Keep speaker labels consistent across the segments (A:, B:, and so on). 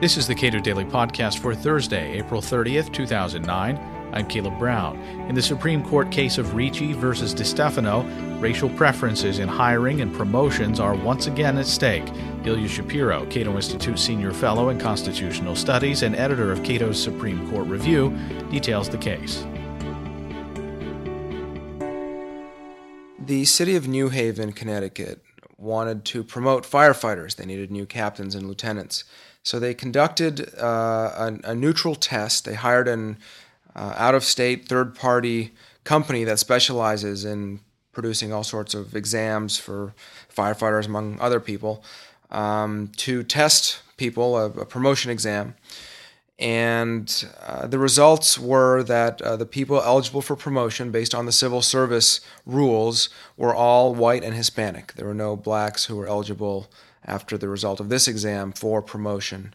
A: This is the Cato Daily Podcast for Thursday, April 30th, 2009. I'm Caleb Brown. In the Supreme Court case of Ricci versus DeStefano, racial preferences in hiring and promotions are once again at stake. Ilya Shapiro, Cato Institute Senior Fellow in Constitutional Studies and editor of Cato's Supreme Court Review, details the case.
B: The city of New Haven, Connecticut, wanted to promote firefighters. They needed new captains and lieutenants. So they conducted uh, a, a, neutral test. They hired an uh, out of state third party company that specializes in producing all sorts of exams for firefighters, among other people, um, to test people, a, a promotion exam and uh, the results were that uh, the people eligible for promotion based on the civil service rules were all white and Hispanic. There were no blacks who were eligible after the result of this exam for promotion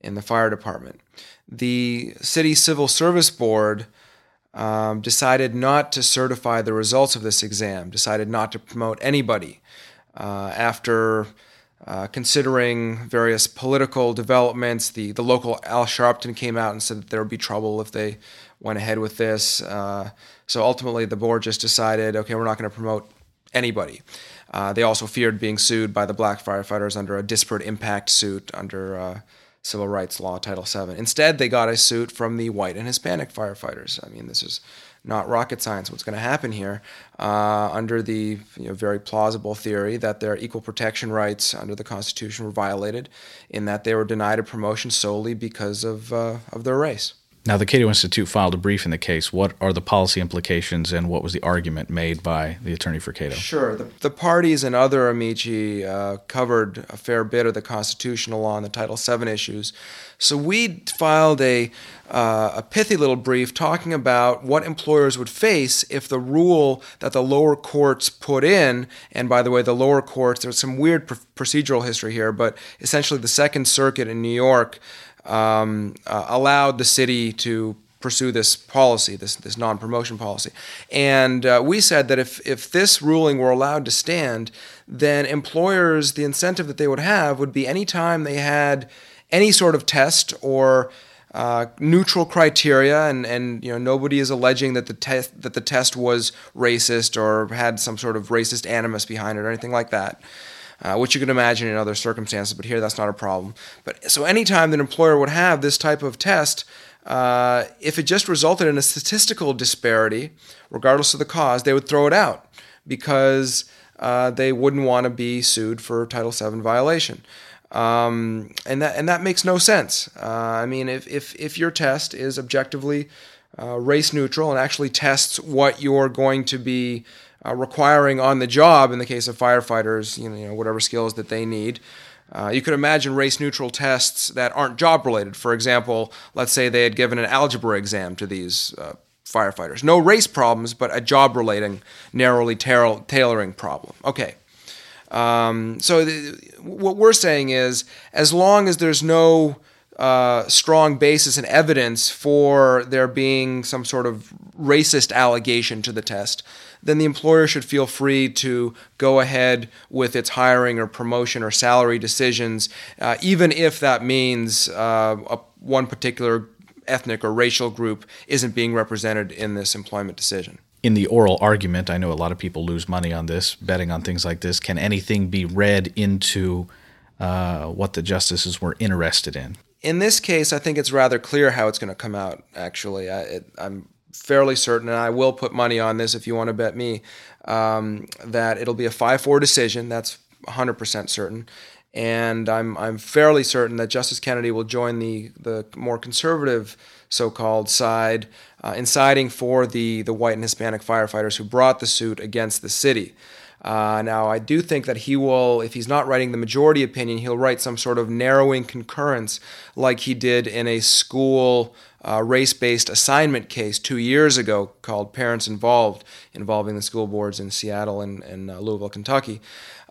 B: in the fire department. The city civil service board um, decided not to certify the results of this exam, decided not to promote anybody uh, after uh, considering various political developments. The, the local Al Sharpton came out and said that there would be trouble if they went ahead with this. Uh, so ultimately, the board just decided okay, we're not going to promote anybody. Uh, they also feared being sued by the black firefighters under a disparate impact suit under uh, civil rights law, Title VII. Instead, they got a suit from the white and Hispanic firefighters. I mean, this is not rocket science what's going to happen here uh, under the you know, very plausible theory that their equal protection rights under the Constitution were violated in that they were denied a promotion solely because of, uh, of their race.
A: Now, the Cato Institute filed a brief in the case. What are the policy implications and what was the argument made by the attorney for Cato?
B: Sure. The, the parties and other amici uh, covered a fair bit of the constitutional law and the Title VII issues. So we filed a, uh, a pithy little brief talking about what employers would face if the rule that the lower courts put in, and by the way, the lower courts, there's some weird pr- procedural history here, but essentially the Second Circuit in New York um, uh, allowed the city to pursue this policy, this this non-promotion policy. And uh, we said that if if this ruling were allowed to stand, then employers the incentive that they would have would be anytime they had any sort of test or uh, neutral criteria, and, and you know nobody is alleging that the test that the test was racist or had some sort of racist animus behind it or anything like that uh, which you can imagine in other circumstances, but here that's not a problem. But so anytime that an employer would have this type of test, uh, if it just resulted in a statistical disparity, regardless of the cause, they would throw it out because uh, they wouldn't want to be sued for Title VII violation. Um, and that and that makes no sense. Uh, I mean, if, if if your test is objectively uh, race neutral and actually tests what you're going to be uh, requiring on the job in the case of firefighters, you know, you know whatever skills that they need. Uh, you could imagine race neutral tests that aren't job related. For example, let's say they had given an algebra exam to these uh, firefighters. No race problems, but a job relating, narrowly tar- tailoring problem. Okay. Um, so th- what we're saying is as long as there's no uh, strong basis and evidence for there being some sort of racist allegation to the test, then the employer should feel free to go ahead with its hiring or promotion or salary decisions, uh, even if that means uh, a, one particular ethnic or racial group isn't being represented in this employment decision.
A: In the oral argument, I know a lot of people lose money on this, betting on things like this. Can anything be read into uh, what the justices were interested in?
B: in this case, I think it's rather clear how it's going to come out. Actually, I, am fairly certain, and I will put money on this if you want to bet me, um, that it'll be a five-four decision. That's 100% certain, and I'm I'm fairly certain that Justice Kennedy will join the the more conservative so-called side uh, in siding for the the white and Hispanic firefighters who brought the suit against the city. Uh, now, I do think that he will, if he's not writing the majority opinion, he'll write some sort of narrowing concurrence like he did in a school uh, race based assignment case two years ago called Parents Involved, involving the school boards in Seattle and, and uh, Louisville, Kentucky,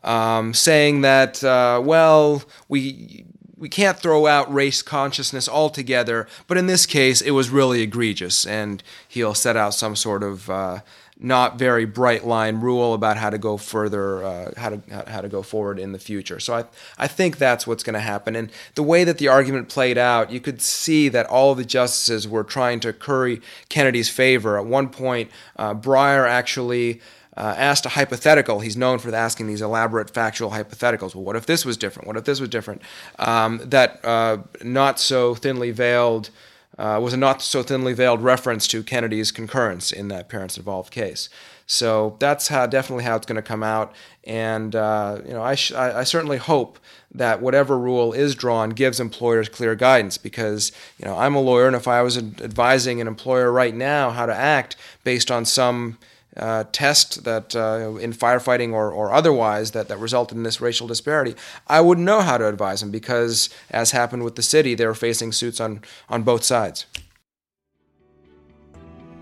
B: um, saying that, uh, well, we we can't throw out race consciousness altogether, but in this case, it was really egregious, and he'll set out some sort of uh, not very bright line rule about how to go further, uh, how to how to go forward in the future. So I I think that's what's going to happen. And the way that the argument played out, you could see that all of the justices were trying to curry Kennedy's favor. At one point, uh, Breyer actually. Uh, asked a hypothetical. He's known for asking these elaborate factual hypotheticals. Well, what if this was different? What if this was different? Um, that uh, not so thinly veiled uh, was a not so thinly veiled reference to Kennedy's concurrence in that parents involved case. So that's how definitely how it's going to come out. And uh, you know, I, sh- I, I certainly hope that whatever rule is drawn gives employers clear guidance because you know I'm a lawyer, and if I was advising an employer right now how to act based on some uh, test that uh, in firefighting or, or otherwise that, that resulted in this racial disparity, I wouldn't know how to advise them because, as happened with the city, they were facing suits on, on both sides.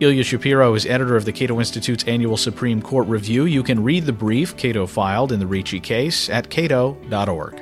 A: Ilya Shapiro is editor of the Cato Institute's annual Supreme Court Review. You can read the brief Cato filed in the Ricci case at cato.org.